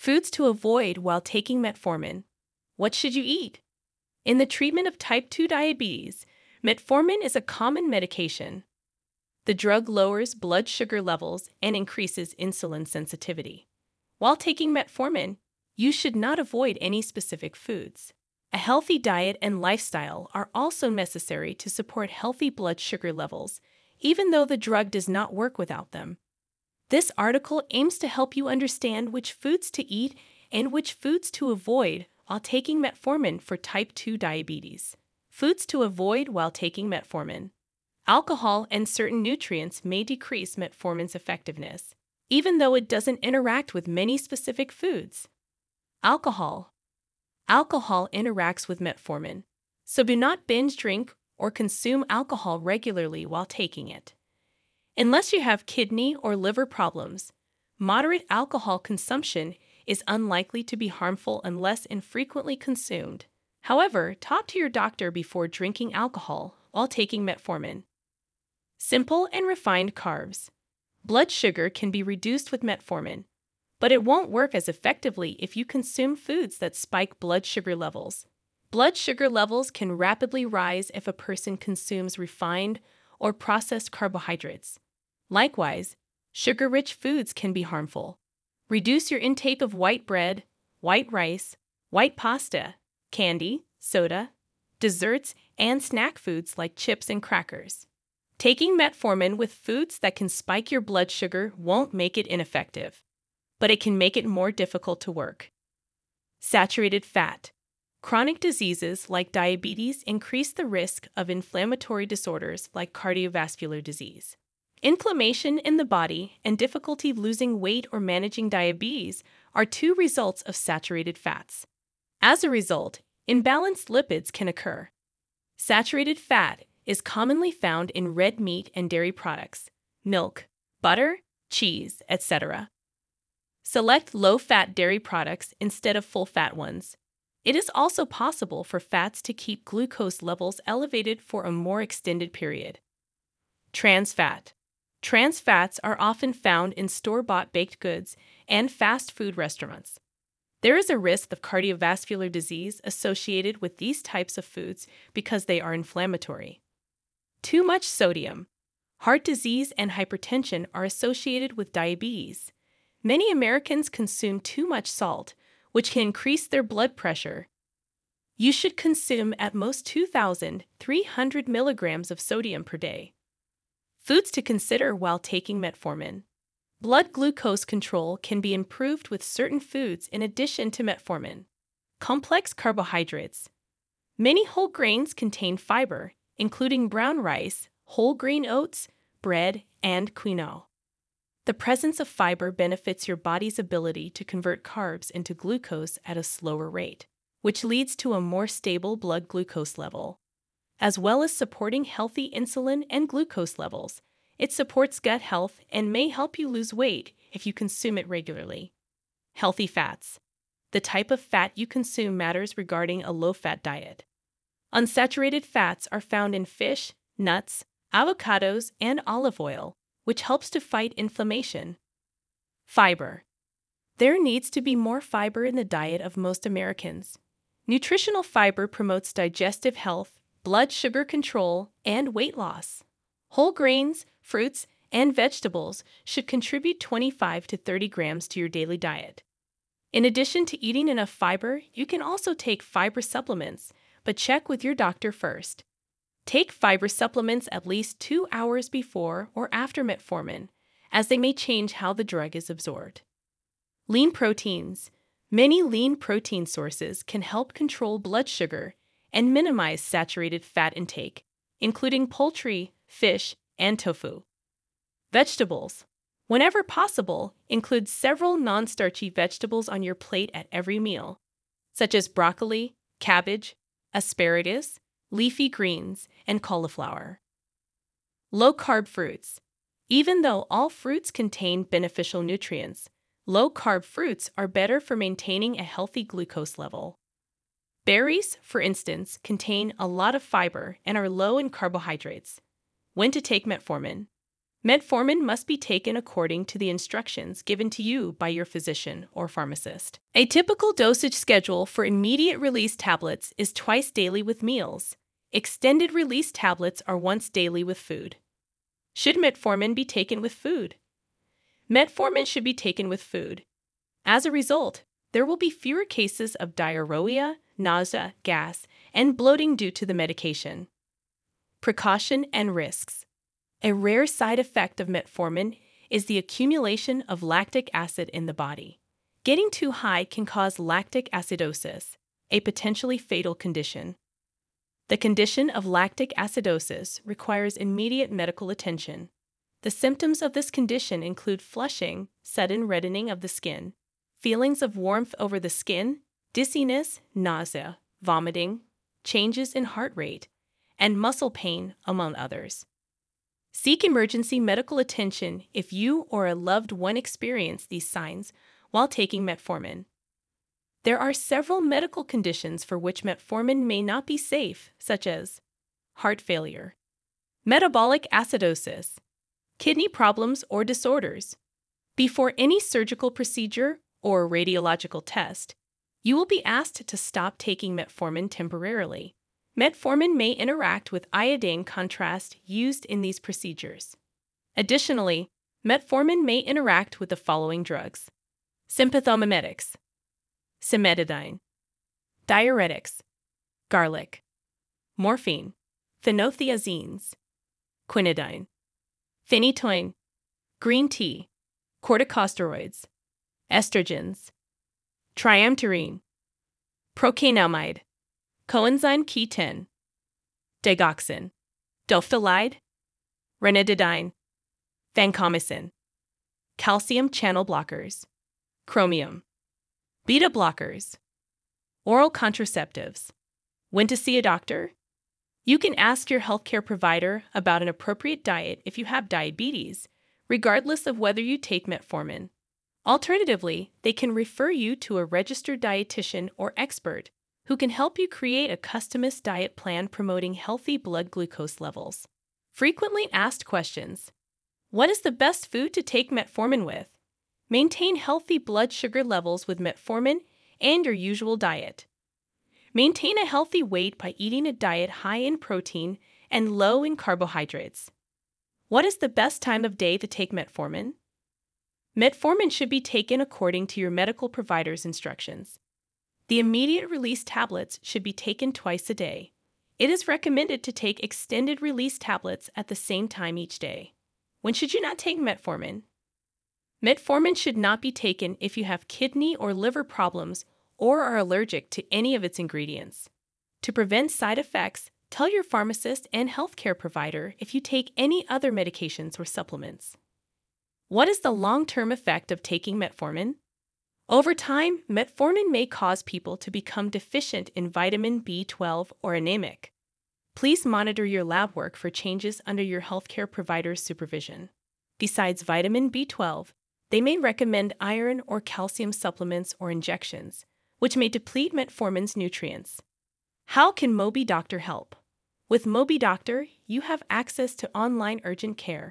Foods to avoid while taking metformin. What should you eat? In the treatment of type 2 diabetes, metformin is a common medication. The drug lowers blood sugar levels and increases insulin sensitivity. While taking metformin, you should not avoid any specific foods. A healthy diet and lifestyle are also necessary to support healthy blood sugar levels, even though the drug does not work without them. This article aims to help you understand which foods to eat and which foods to avoid while taking metformin for type 2 diabetes. Foods to avoid while taking metformin. Alcohol and certain nutrients may decrease metformin's effectiveness, even though it doesn't interact with many specific foods. Alcohol. Alcohol interacts with metformin, so do not binge drink or consume alcohol regularly while taking it. Unless you have kidney or liver problems, moderate alcohol consumption is unlikely to be harmful unless infrequently consumed. However, talk to your doctor before drinking alcohol while taking metformin. Simple and refined carbs. Blood sugar can be reduced with metformin, but it won't work as effectively if you consume foods that spike blood sugar levels. Blood sugar levels can rapidly rise if a person consumes refined or processed carbohydrates. Likewise, sugar rich foods can be harmful. Reduce your intake of white bread, white rice, white pasta, candy, soda, desserts, and snack foods like chips and crackers. Taking metformin with foods that can spike your blood sugar won't make it ineffective, but it can make it more difficult to work. Saturated fat. Chronic diseases like diabetes increase the risk of inflammatory disorders like cardiovascular disease. Inflammation in the body and difficulty losing weight or managing diabetes are two results of saturated fats. As a result, imbalanced lipids can occur. Saturated fat is commonly found in red meat and dairy products, milk, butter, cheese, etc. Select low fat dairy products instead of full fat ones. It is also possible for fats to keep glucose levels elevated for a more extended period. Trans fat. Trans fats are often found in store bought baked goods and fast food restaurants. There is a risk of cardiovascular disease associated with these types of foods because they are inflammatory. Too much sodium. Heart disease and hypertension are associated with diabetes. Many Americans consume too much salt, which can increase their blood pressure. You should consume at most 2,300 milligrams of sodium per day. Foods to consider while taking metformin. Blood glucose control can be improved with certain foods in addition to metformin. Complex carbohydrates. Many whole grains contain fiber, including brown rice, whole grain oats, bread, and quinoa. The presence of fiber benefits your body's ability to convert carbs into glucose at a slower rate, which leads to a more stable blood glucose level as well as supporting healthy insulin and glucose levels. It supports gut health and may help you lose weight if you consume it regularly. Healthy fats. The type of fat you consume matters regarding a low fat diet. Unsaturated fats are found in fish, nuts, avocados, and olive oil, which helps to fight inflammation. Fiber. There needs to be more fiber in the diet of most Americans. Nutritional fiber promotes digestive health blood sugar control, and weight loss. Whole grains, fruits, and vegetables should contribute 25 to 30 grams to your daily diet. In addition to eating enough fiber, you can also take fiber supplements, but check with your doctor first. Take fiber supplements at least two hours before or after metformin, as they may change how the drug is absorbed. Lean proteins. Many lean protein sources can help control blood sugar and minimize saturated fat intake, including poultry, fish, and tofu. Vegetables. Whenever possible, include several non starchy vegetables on your plate at every meal, such as broccoli, cabbage, asparagus, leafy greens, and cauliflower. Low carb fruits. Even though all fruits contain beneficial nutrients, low carb fruits are better for maintaining a healthy glucose level. Berries, for instance, contain a lot of fiber and are low in carbohydrates. When to take metformin. Metformin must be taken according to the instructions given to you by your physician or pharmacist. A typical dosage schedule for immediate release tablets is twice daily with meals. Extended release tablets are once daily with food. Should metformin be taken with food? Metformin should be taken with food. As a result, there will be fewer cases of diarrhea, nausea, gas, and bloating due to the medication. Precaution and risks. A rare side effect of metformin is the accumulation of lactic acid in the body. Getting too high can cause lactic acidosis, a potentially fatal condition. The condition of lactic acidosis requires immediate medical attention. The symptoms of this condition include flushing, sudden reddening of the skin, feelings of warmth over the skin, dizziness, nausea, vomiting, changes in heart rate, and muscle pain, among others. Seek emergency medical attention if you or a loved one experience these signs while taking metformin. There are several medical conditions for which metformin may not be safe, such as heart failure, metabolic acidosis, kidney problems or disorders. Before any surgical procedure or radiological test, you will be asked to stop taking metformin temporarily. Metformin may interact with iodine contrast used in these procedures. Additionally, metformin may interact with the following drugs sympathomimetics, cimetidine, diuretics, garlic, morphine, phenothiazines, quinidine, phenytoin, green tea, corticosteroids, estrogens, triamterene, procainamide, coenzyme Q10, digoxin, dofetilide, ranitidine, vancomycin, calcium channel blockers, chromium, beta blockers, oral contraceptives. When to see a doctor? You can ask your healthcare provider about an appropriate diet if you have diabetes, regardless of whether you take metformin. Alternatively, they can refer you to a registered dietitian or expert who can help you create a customized diet plan promoting healthy blood glucose levels. Frequently asked questions What is the best food to take metformin with? Maintain healthy blood sugar levels with metformin and your usual diet. Maintain a healthy weight by eating a diet high in protein and low in carbohydrates. What is the best time of day to take metformin? Metformin should be taken according to your medical provider's instructions. The immediate release tablets should be taken twice a day. It is recommended to take extended release tablets at the same time each day. When should you not take metformin? Metformin should not be taken if you have kidney or liver problems or are allergic to any of its ingredients. To prevent side effects, tell your pharmacist and healthcare provider if you take any other medications or supplements. What is the long term effect of taking metformin? Over time, metformin may cause people to become deficient in vitamin B12 or anemic. Please monitor your lab work for changes under your healthcare provider's supervision. Besides vitamin B12, they may recommend iron or calcium supplements or injections, which may deplete metformin's nutrients. How can Mobi Doctor help? With Mobi Doctor, you have access to online urgent care,